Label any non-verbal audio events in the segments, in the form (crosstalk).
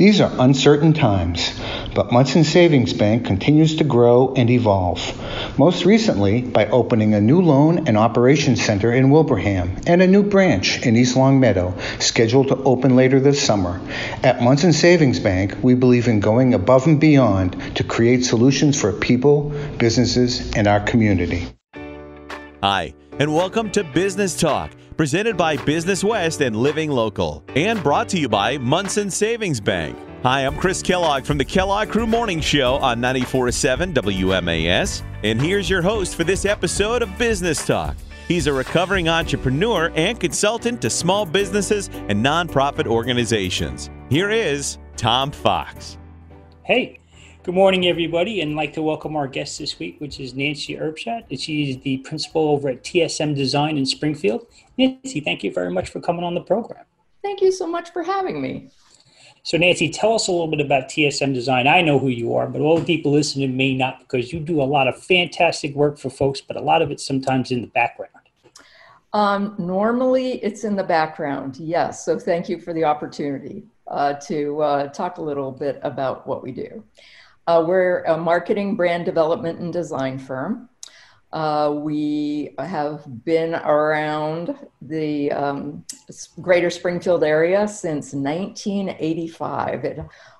These are uncertain times, but Monson Savings Bank continues to grow and evolve. Most recently, by opening a new loan and operations center in Wilbraham and a new branch in East Longmeadow, scheduled to open later this summer. At Monson Savings Bank, we believe in going above and beyond to create solutions for people, businesses, and our community. Hi, and welcome to Business Talk, presented by Business West and Living Local, and brought to you by Monson Savings Bank. Hi, I'm Chris Kellogg from the Kellogg Crew Morning Show on 94.7 WMAS, and here's your host for this episode of Business Talk. He's a recovering entrepreneur and consultant to small businesses and nonprofit organizations. Here is Tom Fox. Hey, Good morning, everybody, and I'd like to welcome our guest this week, which is Nancy Urbschat. She's the principal over at TSM Design in Springfield. Nancy, thank you very much for coming on the program. Thank you so much for having me. So, Nancy, tell us a little bit about TSM Design. I know who you are, but all the people listening may not because you do a lot of fantastic work for folks, but a lot of it sometimes in the background. Um, normally, it's in the background, yes. So, thank you for the opportunity uh, to uh, talk a little bit about what we do. Uh, we're a marketing, brand development, and design firm. Uh, we have been around the um, greater Springfield area since 1985. It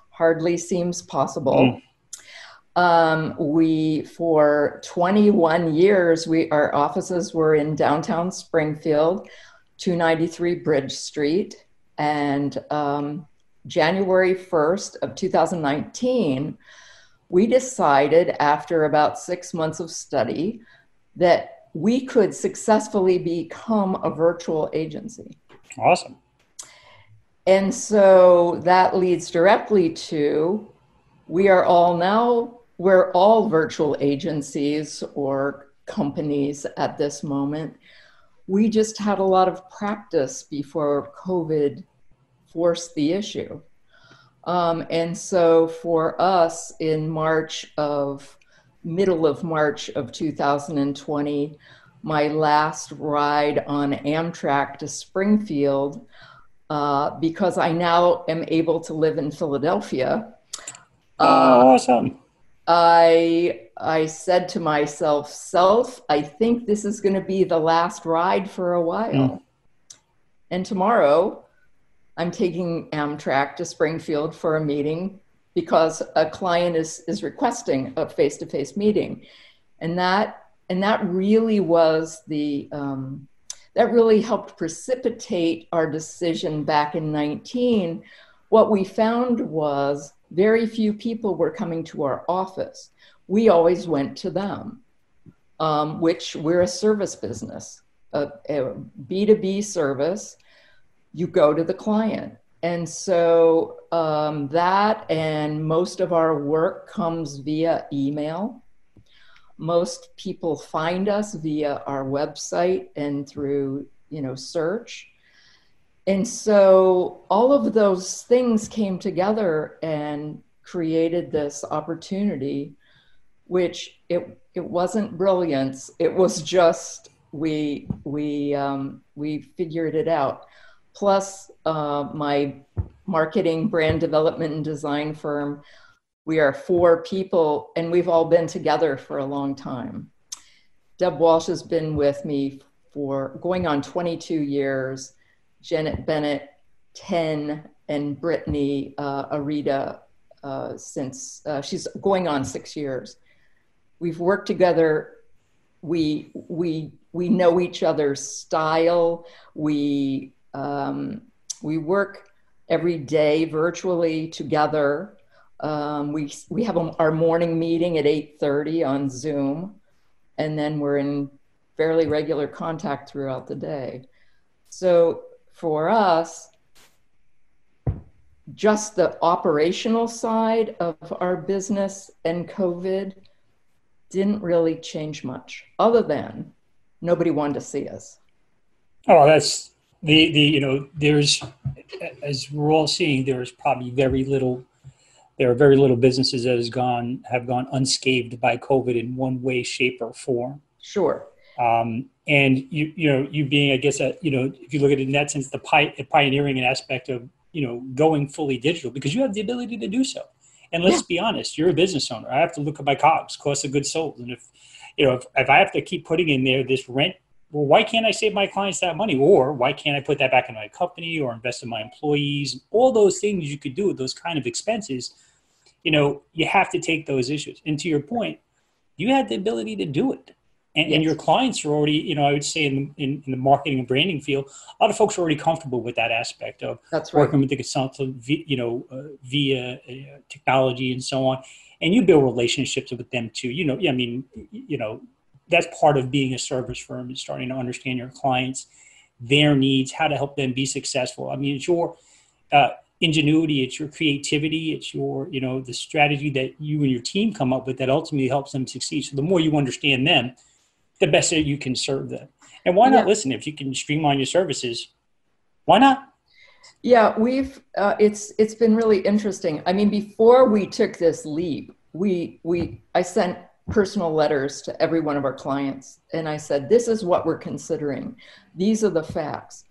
hardly seems possible. Mm. Um, we, for 21 years, we, our offices were in downtown Springfield, 293 Bridge Street. And um, January 1st of 2019, we decided after about six months of study that we could successfully become a virtual agency. Awesome. And so that leads directly to we are all now, we're all virtual agencies or companies at this moment. We just had a lot of practice before COVID forced the issue. Um, and so for us in March of, middle of March of 2020, my last ride on Amtrak to Springfield, uh, because I now am able to live in Philadelphia. Uh, awesome. I I said to myself, self, I think this is going to be the last ride for a while. Mm. And tomorrow, I'm taking Amtrak to Springfield for a meeting because a client is, is requesting a face-to-face meeting. And that, and that really was the, um, that really helped precipitate our decision back in 19. What we found was very few people were coming to our office. We always went to them, um, which we're a service business, a a B2B service you go to the client. And so um, that and most of our work comes via email. Most people find us via our website and through, you know, search. And so all of those things came together and created this opportunity, which it, it wasn't brilliance. It was just we we um, we figured it out plus uh, my marketing, brand development, and design firm. We are four people, and we've all been together for a long time. Deb Walsh has been with me for going on 22 years, Janet Bennett, 10, and Brittany uh, Arita uh, since uh, she's going on six years. We've worked together. We, we, we know each other's style. We um, we work every day virtually together. Um, we, we have a, our morning meeting at 8.30 on Zoom, and then we're in fairly regular contact throughout the day. So for us, just the operational side of our business and COVID didn't really change much, other than nobody wanted to see us. Oh, that's the the you know there's as we're all seeing there is probably very little there are very little businesses that has gone have gone unscathed by covid in one way shape or form sure um, and you you know you being i guess a, you know if you look at it in that sense the pi- pioneering aspect of you know, going fully digital because you have the ability to do so. And let's yeah. be honest, you're a business owner. I have to look at my COGS, cost of goods sold. And if, you know, if, if I have to keep putting in there this rent, well, why can't I save my clients that money? Or why can't I put that back in my company or invest in my employees? All those things you could do with those kind of expenses, you know, you have to take those issues. And to your point, you had the ability to do it and, yes. and, your clients are already, you know, I would say in the, in, in, the marketing and branding field, a lot of folks are already comfortable with that aspect of That's right. working with the consultant, you know, uh, via uh, technology and so on. And you build relationships with them too. You know, yeah, I mean, you know, that's part of being a service firm is starting to understand your clients, their needs, how to help them be successful. I mean, it's your uh, ingenuity, it's your creativity, it's your, you know, the strategy that you and your team come up with that ultimately helps them succeed. So the more you understand them, the best that you can serve them. And why not yeah. listen if you can streamline your services? Why not? Yeah, we've uh, it's it's been really interesting. I mean, before we took this leap, we we I sent personal letters to every one of our clients, and I said, "This is what we're considering. These are the facts."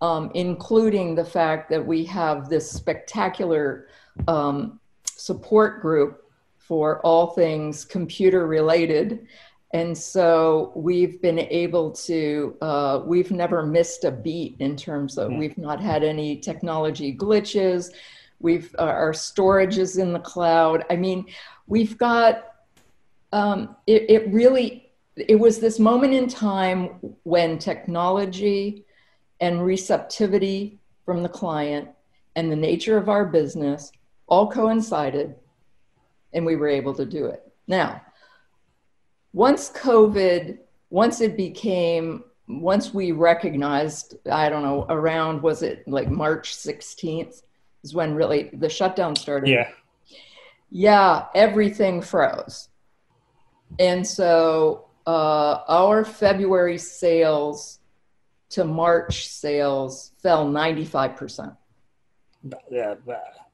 Um, including the fact that we have this spectacular um, support group for all things computer related and so we've been able to, uh, we've never missed a beat in terms of, mm-hmm. we've not had any technology glitches. We've, uh, our storage is in the cloud. I mean, we've got, um, it, it really, it was this moment in time when technology and receptivity from the client and the nature of our business all coincided and we were able to do it. Now, once COVID, once it became, once we recognized, I don't know, around, was it like March 16th is when really the shutdown started. Yeah. Yeah, everything froze. And so uh, our February sales to March sales fell 95%. Yeah,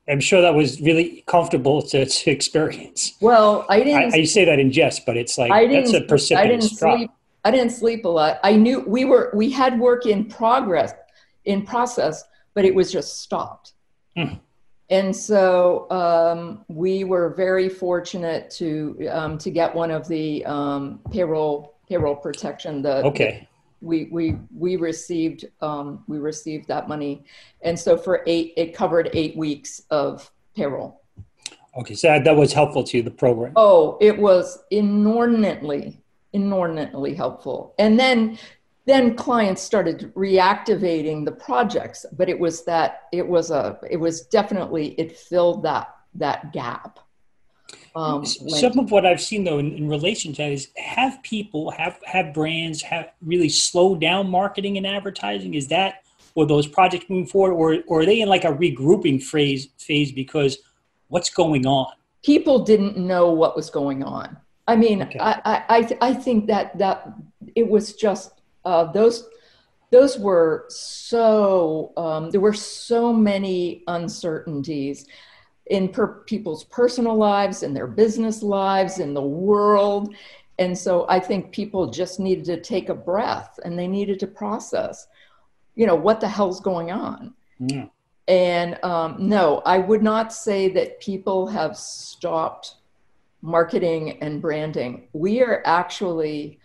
I'm sure that was really comfortable to, to experience. Well, I didn't. I, I, say that in jest, but it's like I that's a precipitous I didn't drop. Sleep, I didn't sleep a lot. I knew we were we had work in progress, in process, but it was just stopped. Hmm. And so um, we were very fortunate to um, to get one of the um, payroll payroll protection the okay we we we received um, we received that money, and so for eight it covered eight weeks of payroll. Okay, so that, that was helpful to you, the program. Oh, it was inordinately inordinately helpful, and then then clients started reactivating the projects, but it was that it was a it was definitely it filled that that gap. Um, Some of what I've seen though in, in, relation to that is have people have have brands have really slowed down marketing and advertising. Is that or those projects moving forward, or or are they in like a regrouping phase phase because what's going on? People didn't know what was going on. I mean, okay. I, I I think that that it was just uh, those those were so um, there were so many uncertainties in per- people's personal lives, in their business lives, in the world. And so I think people just needed to take a breath and they needed to process, you know, what the hell's going on. Yeah. And um, no, I would not say that people have stopped marketing and branding. We are actually,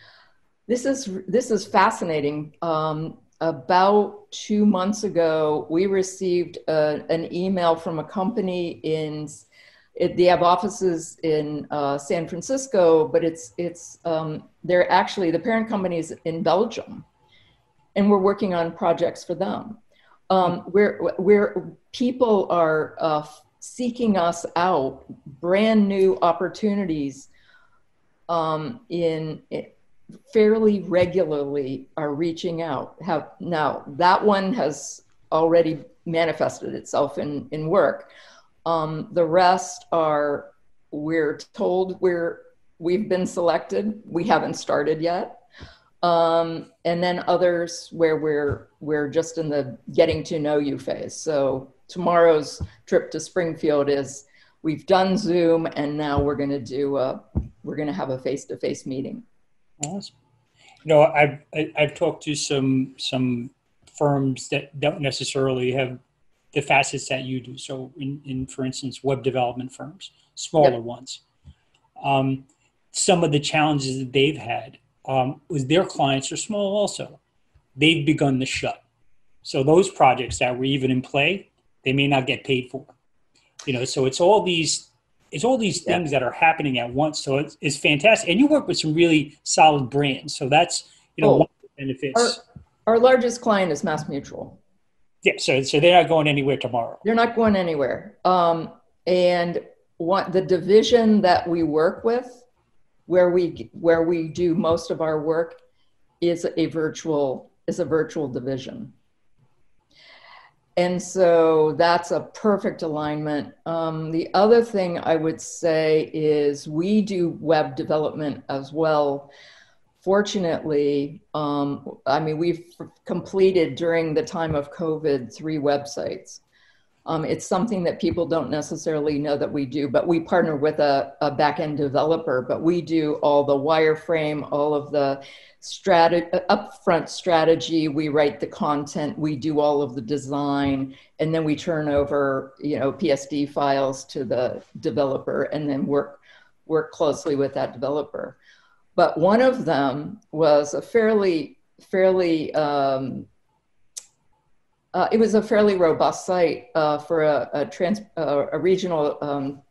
this is this is fascinating. Um, about two months ago, we received a, an email from a company in. It, they have offices in uh, San Francisco, but it's it's um, they're actually the parent company is in Belgium, and we're working on projects for them. Um, where where people are uh, seeking us out, brand new opportunities um, in fairly regularly are reaching out. Have now that one has already manifested itself in in work. Um, the rest are we're told we're we've been selected. We haven't started yet. Um, and then others where we're we're just in the getting to know you phase. So tomorrow's trip to Springfield is we've done Zoom and now we're going to do a, we're going to have a face to face meeting. Awesome. You know, I've I, have i have talked to some some firms that don't necessarily have the facets that you do. So, in, in for instance, web development firms, smaller yep. ones, um, some of the challenges that they've had um, was their clients are small also. They've begun to shut. So those projects that were even in play, they may not get paid for. You know, so it's all these it's all these things yeah. that are happening at once. So it's, it's fantastic. And you work with some really solid brands. So that's, you know, oh, one of the benefits. Our, our largest client is Mass Mutual. Yeah, so so they're not going anywhere tomorrow. They're not going anywhere. Um, and what the division that we work with, where we where we do most of our work, is a virtual is a virtual division. And so that's a perfect alignment. Um, the other thing I would say is we do web development as well fortunately, um, I mean, we've completed during the time of COVID three websites. Um, it's something that people don't necessarily know that we do, but we partner with a, a back-end developer, but we do all the wireframe, all of the strategy, upfront strategy. We write the content, we do all of the design, and then we turn over, you know, PSD files to the developer and then work, work closely with that developer. But one of them was a fairly, fairly, um, uh, it was a fairly robust site uh, for a, a, trans, uh, a regional, um,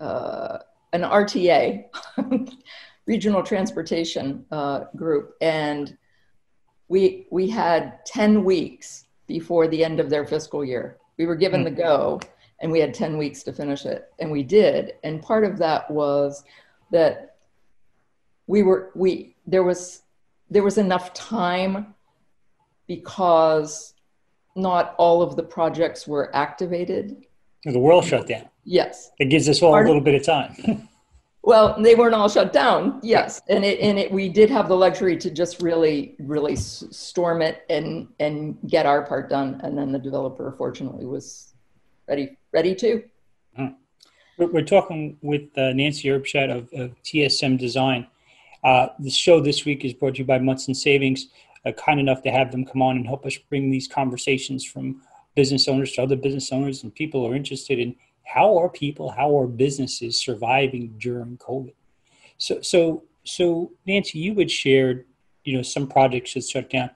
uh, an RTA, (laughs) regional transportation uh, group. And we, we had 10 weeks before the end of their fiscal year. We were given mm. the go and we had 10 weeks to finish it. And we did. And part of that was that we were we there was there was enough time because not all of the projects were activated. The world shut down. Yes. It gives us all Pardon? a little bit of time. (laughs) well, they weren't all shut down. Yes, and it and it we did have the luxury to just really really storm it and and get our part done, and then the developer fortunately was ready ready to. Mm-hmm. We're talking with uh, Nancy Urbschat of, of TSM Design. Uh, the show this week is brought to you by Monson Savings, uh, kind enough to have them come on and help us bring these conversations from business owners to other business owners and people who are interested in how are people, how are businesses surviving during COVID. So, so, so Nancy, you had shared, you know, some projects that shut down.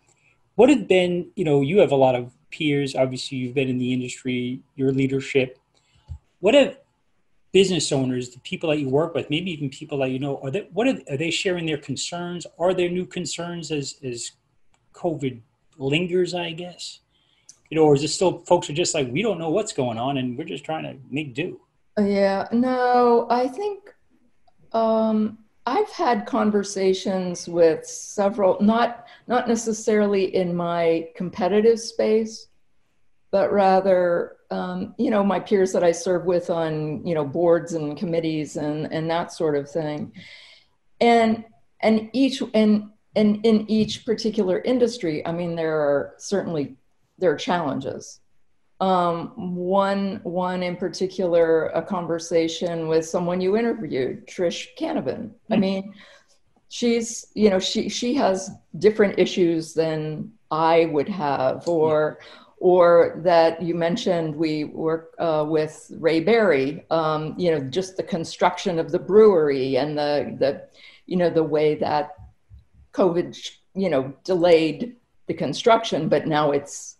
What have been, you know, you have a lot of peers. Obviously, you've been in the industry, your leadership. What have business owners, the people that you work with, maybe even people that you know, are they what are, are they sharing their concerns? Are there new concerns as as COVID lingers? I guess, you know, or is it still folks are just like we don't know what's going on and we're just trying to make do? Yeah, no, I think um, I've had conversations with several, not not necessarily in my competitive space, but rather um, you know, my peers that I serve with on, you know, boards and committees and, and that sort of thing. And, and each, and, and in each particular industry, I mean, there are certainly, there are challenges. Um, one, one in particular, a conversation with someone you interviewed, Trish Canavan. I hmm. mean, she's, you know, she, she has different issues than I would have, or, or that you mentioned we work uh, with Ray Berry, um, you know, just the construction of the brewery and the, the, you know, the way that COVID, you know, delayed the construction, but now it's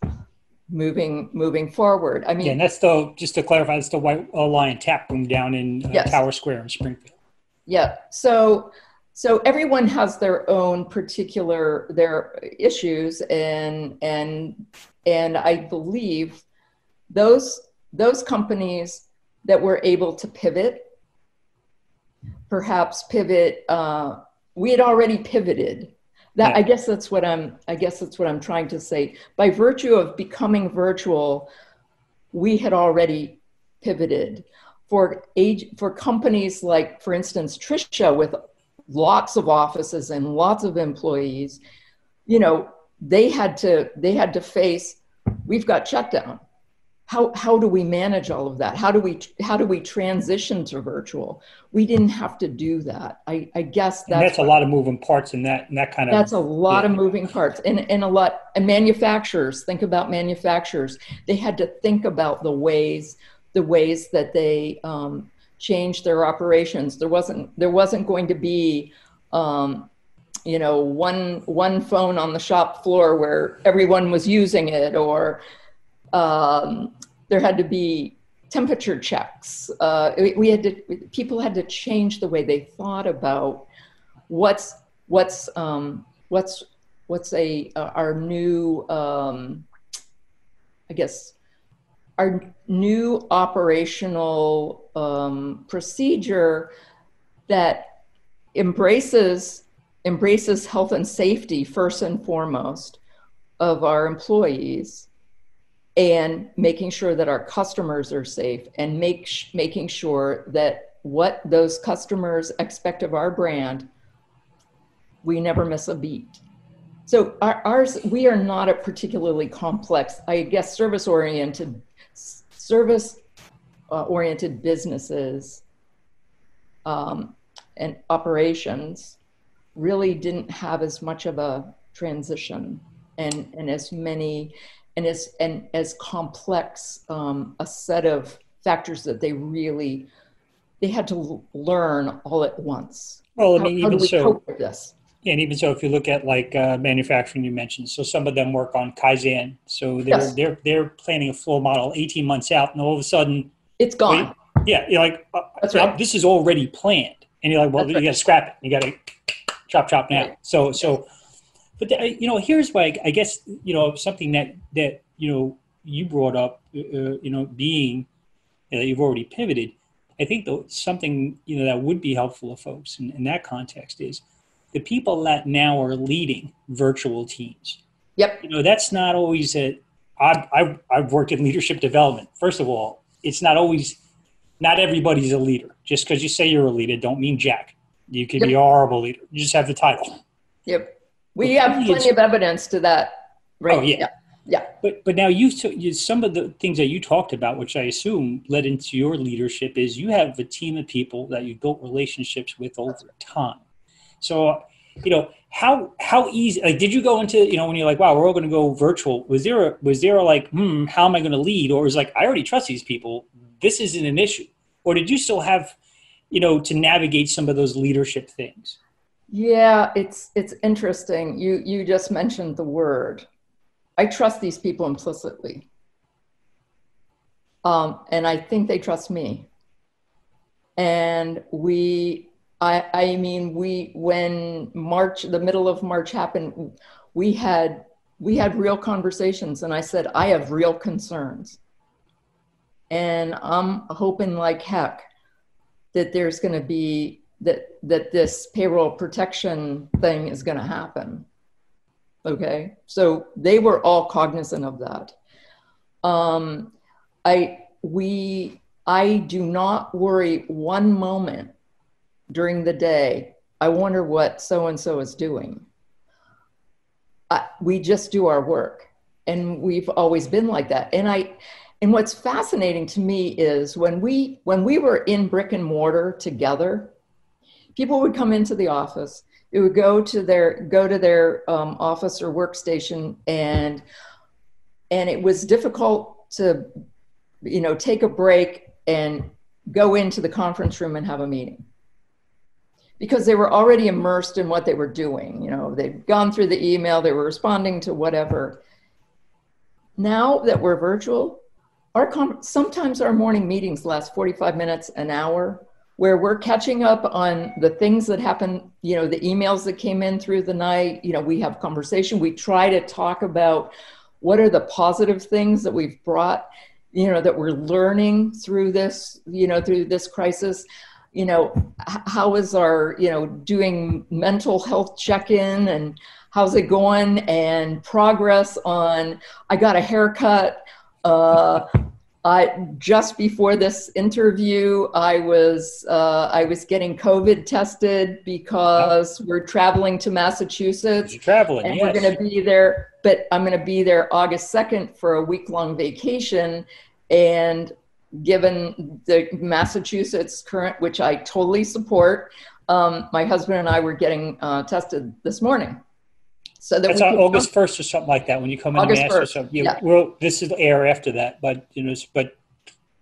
moving moving forward. I mean, yeah, and that's the just to clarify, that's the White Lion Tap Room down in uh, yes. Tower Square in Springfield. Yeah. So so everyone has their own particular their issues and and and I believe those those companies that were able to pivot, perhaps pivot. Uh, we had already pivoted. That I guess that's what I'm. I guess that's what I'm trying to say. By virtue of becoming virtual, we had already pivoted. For age for companies like, for instance, Trisha with lots of offices and lots of employees, you know, they had to they had to face we've got shutdown how how do we manage all of that? How do we how do we transition to virtual? We didn't have to do that. I, I guess that's, that's a lot of moving parts in that in that kind of that's a lot yeah. of moving parts and, and a lot and manufacturers think about manufacturers. They had to think about the ways the ways that they um, changed their operations. There wasn't there wasn't going to be um, you know one one phone on the shop floor where everyone was using it or um, there had to be temperature checks. Uh, we, had to, people had to change the way they thought about what's what's um, what's what's a uh, our new um, I guess our new operational um, procedure that embraces embraces health and safety first and foremost of our employees and making sure that our customers are safe and make making sure that what those customers expect of our brand we never miss a beat. So our, ours we are not a particularly complex i guess service oriented service oriented businesses um, and operations really didn't have as much of a transition and and as many and as and as complex um, a set of factors that they really they had to learn all at once. Well, I mean, how, even how so, this? And even so, if you look at like uh, manufacturing, you mentioned, so some of them work on kaizen, so they're yes. they're they're planning a flow model eighteen months out, and all of a sudden it's gone. Wait, yeah, you're like, uh, right. this is already planned, and you're like, well, That's you right. got to scrap it, you got to chop chop now. Right. So so but the, you know, here's why I guess you know something that that you know you brought up, uh, uh you know, being that you've already pivoted. I think though something you know that would be helpful to folks in, in that context is the people that now are leading virtual teams. Yep. You know, that's not always a. I've, I've, I've worked in leadership development. First of all, it's not always, not everybody's a leader. Just because you say you're a leader, don't mean jack. You can yep. be a horrible leader. You just have the title. Yep. We have plenty of evidence to that. Right. Oh, yeah. yeah. Yeah. But but now you, you some of the things that you talked about, which I assume led into your leadership, is you have a team of people that you built relationships with over time. So, you know, how how easy? Like, did you go into you know when you're like, wow, we're all going to go virtual? Was there a, was there a like, hmm, how am I going to lead? Or was like, I already trust these people. This isn't an issue. Or did you still have, you know, to navigate some of those leadership things? Yeah, it's it's interesting. You you just mentioned the word. I trust these people implicitly. Um, and I think they trust me. And we, I, I mean, we, when March, the middle of March happened, we had, we had real conversations and I said, I have real concerns. And I'm hoping like heck that there's going to be that that this payroll protection thing is going to happen. Okay? So they were all cognizant of that. Um, i we i do not worry one moment during the day i wonder what so and so is doing. I, we just do our work and we've always been like that. And i and what's fascinating to me is when we when we were in brick and mortar together people would come into the office. It would go to their go to their um, office or workstation and and it was difficult to you know take a break and go into the conference room and have a meeting. Because they were already immersed in what they were doing you know they'd gone through the email they were responding to whatever. Now that we're virtual our sometimes our morning meetings last 45 minutes an hour where we're catching up on the things that happen, you know, the emails that came in through the night. You know, we have conversation. We try to talk about what are the positive things that we've brought, you know, that we're learning through this, you know, through this crisis. You know, how is our, you know, doing mental health check in and how's it going and progress on, I got a haircut. Uh, I just before this interview, I was uh, I was getting COVID tested because we're traveling to Massachusetts. You're traveling, and yes. we're going to be there. But I'm going to be there August second for a week long vacation, And given the Massachusetts current, which I totally support, um, my husband and I were getting uh, tested this morning. So that That's on August first or something like that when you come in August Mass 1st. or something. Yeah, yeah. Well, this is air after that, but you know, but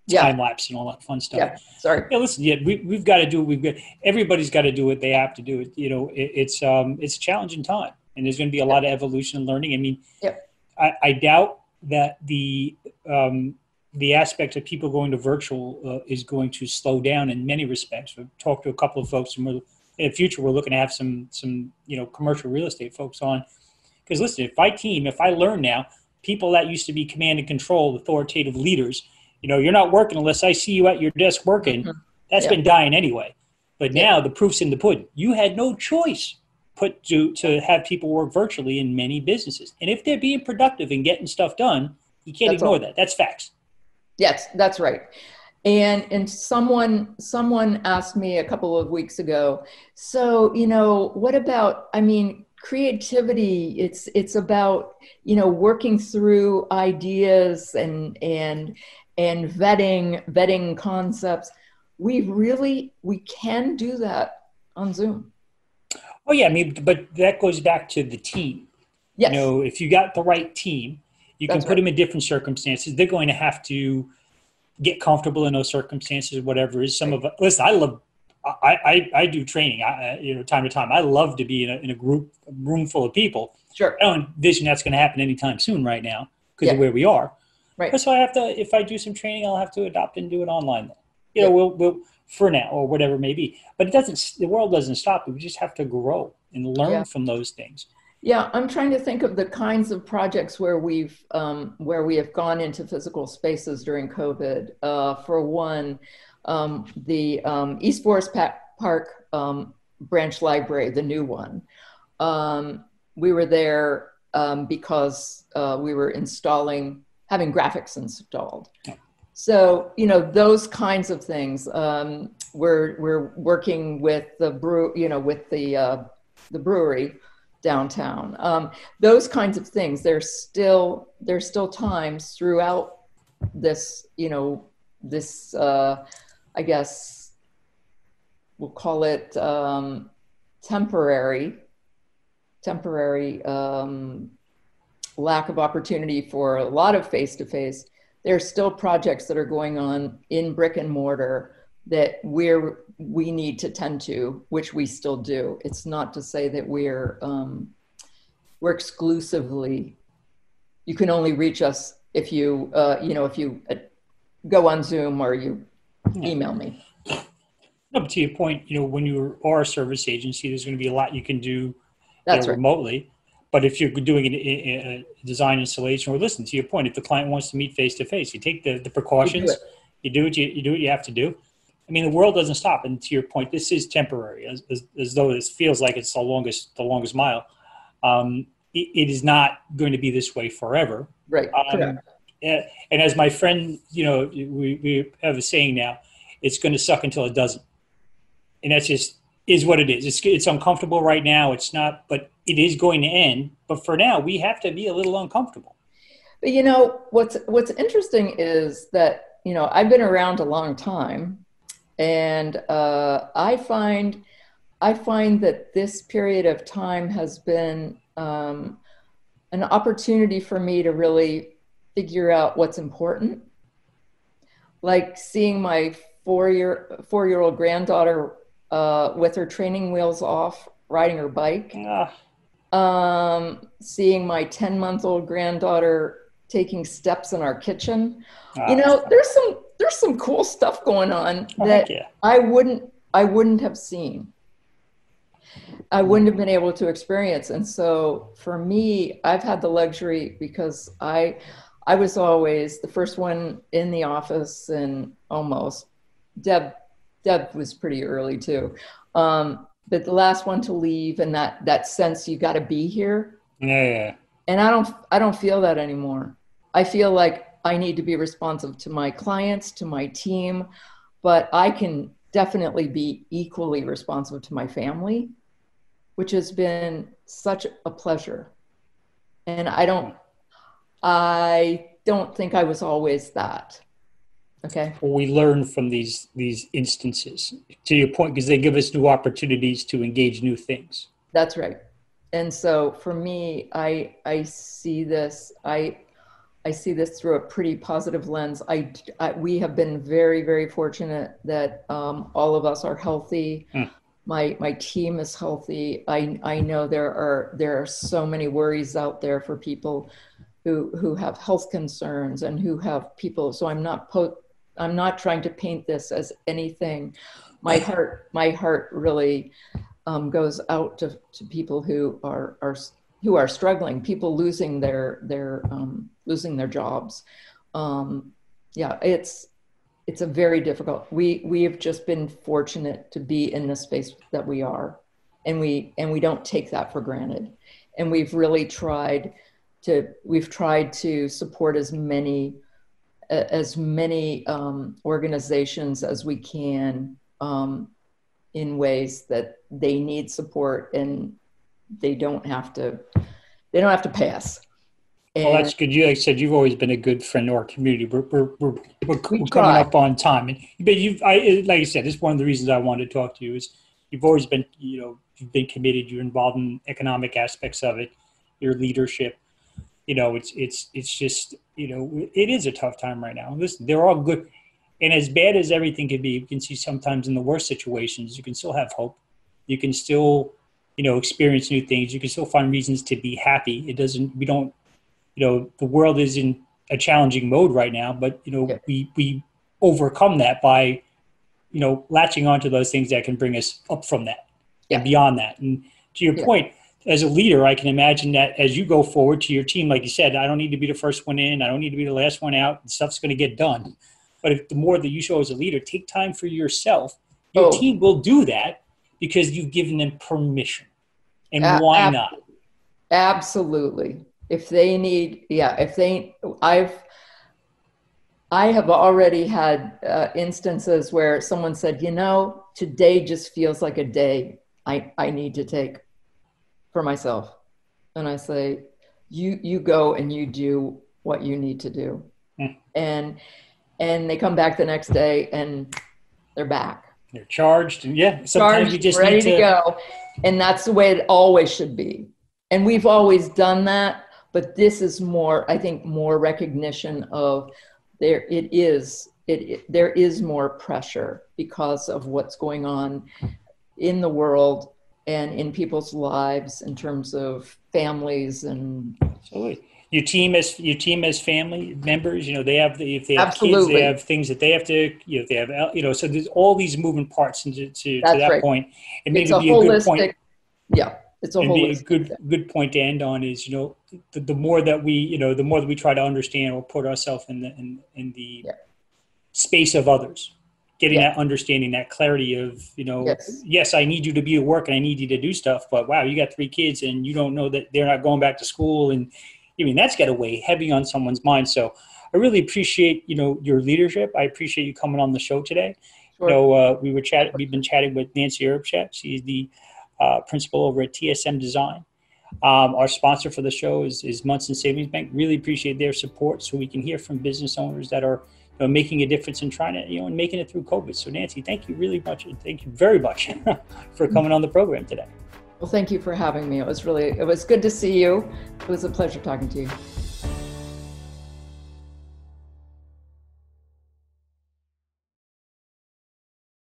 time lapse and all that fun stuff. Yeah, sorry. Yeah, listen, yeah, we we've got to do. It. We've got everybody's got to do what they have to do. It, you know, it, it's um it's a challenging time, and there's going to be a lot of evolution and learning. I mean, yep. I, I doubt that the um the aspect of people going to virtual uh, is going to slow down in many respects. We've talked to a couple of folks, and we're, in the future we're looking to have some some you know commercial real estate folks on. Because listen, if I team, if I learn now, people that used to be command and control, authoritative leaders, you know, you're not working unless I see you at your desk working. Mm-hmm. That's yeah. been dying anyway. But yeah. now the proof's in the pudding. You had no choice put to to have people work virtually in many businesses, and if they're being productive and getting stuff done, you can't That's ignore all. that. That's facts. Yes, that's right. And and someone someone asked me a couple of weeks ago, so you know, what about I mean, creativity, it's it's about, you know, working through ideas and and and vetting vetting concepts. We really we can do that on Zoom. Oh yeah, I mean, but that goes back to the team. Yes. You know, if you got the right team, you can put right. them in different circumstances. They're going to have to get comfortable in those circumstances, whatever is. Some of listen, I love. I, I, I do training, I, you know, time to time. I love to be in a, in a group, a room full of people. Sure. I don't envision that's going to happen anytime soon right now because yeah. of where we are. Right. So I have to, if I do some training, I'll have to adopt and do it online. You know, we'll, we'll, for now or whatever it may be. But it doesn't, the world doesn't stop. We just have to grow and learn yeah. from those things. Yeah, I'm trying to think of the kinds of projects where we've um, where we have gone into physical spaces during COVID. Uh, for one, um, the um, East Forest Park um, branch library, the new one. Um, we were there um, because uh, we were installing, having graphics installed. So you know those kinds of things. we're we're working with the brew, you know, with the uh, the brewery downtown. Um, those kinds of things. There's still there's still times throughout this, you know, this uh, I guess we'll call it um, temporary temporary um, lack of opportunity for a lot of face to face. There's still projects that are going on in brick and mortar that we're we need to tend to, which we still do. It's not to say that we're um, we're exclusively. You can only reach us if you uh, you know if you uh, go on Zoom or you email me. Up to your point, you know, when you are a service agency, there's going to be a lot you can do That's right. remotely. But if you're doing a, design installation, or listen to your point, if the client wants to meet face to face, you take the, the precautions. You do, you do what you, you do what you have to do I mean, the world doesn't stop. And to your point, this is temporary, as, as, as though this feels like it's the longest the longest mile. Um, it, it is not going to be this way forever. Right. Um, and, and, as my friend, you know, we, we have a saying now, it's going to suck until it doesn't. And that's just is what it is. It's, it's uncomfortable right now. It's not, but it is going to end. But for now, we have to be a little uncomfortable. But you know, what's what's interesting is that you know I've been around a long time, and uh, I find I find that this period of time has been um, an opportunity for me to really figure out what's important. Like seeing my four year four year old granddaughter uh, with her training wheels off, riding her bike. Yeah. Um, seeing my ten month old granddaughter taking steps in our kitchen. Ah. You know, there's some there's some cool stuff going on oh, that yeah. I wouldn't I wouldn't have seen. I wouldn't have been able to experience. And so for me, I've had the luxury because I I was always the first one in the office and almost Deb Deb was pretty early too. Um, but the last one to leave and that that sense you got to be here. Yeah, yeah. And I don't I don't feel that anymore. I feel like I need to be responsive to my clients, to my team, but I can definitely be equally responsive to my family, which has been such a pleasure. And I don't I don't think I was always that. Okay. Or we learn from these these instances. To your point, because they give us new opportunities to engage new things. That's right. And so for me, I I see this I I see this through a pretty positive lens. I, I we have been very very fortunate that um, all of us are healthy. Mm. My my team is healthy. I I know there are there are so many worries out there for people who who have health concerns and who have people. So I'm not po- I'm not trying to paint this as anything. My heart my heart really um, goes out to, to people who are, are who are struggling, people losing their their um, losing their jobs. Um, yeah, it's it's a very difficult. We we have just been fortunate to be in the space that we are, and we and we don't take that for granted. And we've really tried to we've tried to support as many as many um, organizations as we can um, in ways that they need support and they don't have to they don't have to pass. And well, that's good. You like I said, you've always been a good friend to our community. We're we're, we're, we're, we coming up on time, and but you've I like I said, it's one of the reasons I wanted to talk to you is you've always been you know you've been committed. You're involved in economic aspects of it. Your leadership, you know, it's it's it's just you know it is a tough time right now. Listen, they're all good and as bad as everything can be, you can see sometimes in the worst situations, you can still have hope. You can still, you know, experience new things. You can still find reasons to be happy. It doesn't, we don't, you know, the world is in a challenging mode right now, but, you know, yeah. we, we overcome that by, you know, latching onto those things that can bring us up from that yeah. and beyond that. And to your yeah. point, as a leader, I can imagine that as you go forward to your team, like you said, I don't need to be the first one in. I don't need to be the last one out. Stuff's going to get done. But if the more that you show as a leader, take time for yourself. Your oh. team will do that because you've given them permission. And why ab- not? Absolutely. If they need, yeah, if they, I've, I have already had uh, instances where someone said, you know, today just feels like a day I, I need to take for myself. And I say, you, you go and you do what you need to do. Mm. And and they come back the next day and they're back. They're charged, and yeah, sometimes charged, you just ready to... to go, and that's the way it always should be. And we've always done that, but this is more, I think, more recognition of there. It is it, it, there is more pressure because of what's going on in the world and in people's lives in terms of families and Absolutely your team as your team as family members you know they have the, if they have Absolutely. kids they have things that they have to you know they have you know so there's all these moving parts into to, to that right. point and maybe be a good point yeah it's a, a good good point to end on is you know the, the more that we you know the more that we try to understand or put ourselves in the in, in the yeah. space of others getting yeah. that understanding that clarity of you know yes. yes i need you to be at work and i need you to do stuff but wow you got three kids and you don't know that they're not going back to school and I mean, that's got to weigh heavy on someone's mind. So I really appreciate, you know, your leadership. I appreciate you coming on the show today. Sure. You know, uh, we were chatting, we've been chatting with Nancy Urbschat. She's the uh, principal over at TSM Design. Um, our sponsor for the show is, is Monson Savings Bank. Really appreciate their support so we can hear from business owners that are you know, making a difference and trying to, you know, and making it through COVID. So Nancy, thank you really much. Thank you very much (laughs) for coming on the program today. Well, thank you for having me. It was really, it was good to see you. It was a pleasure talking to you.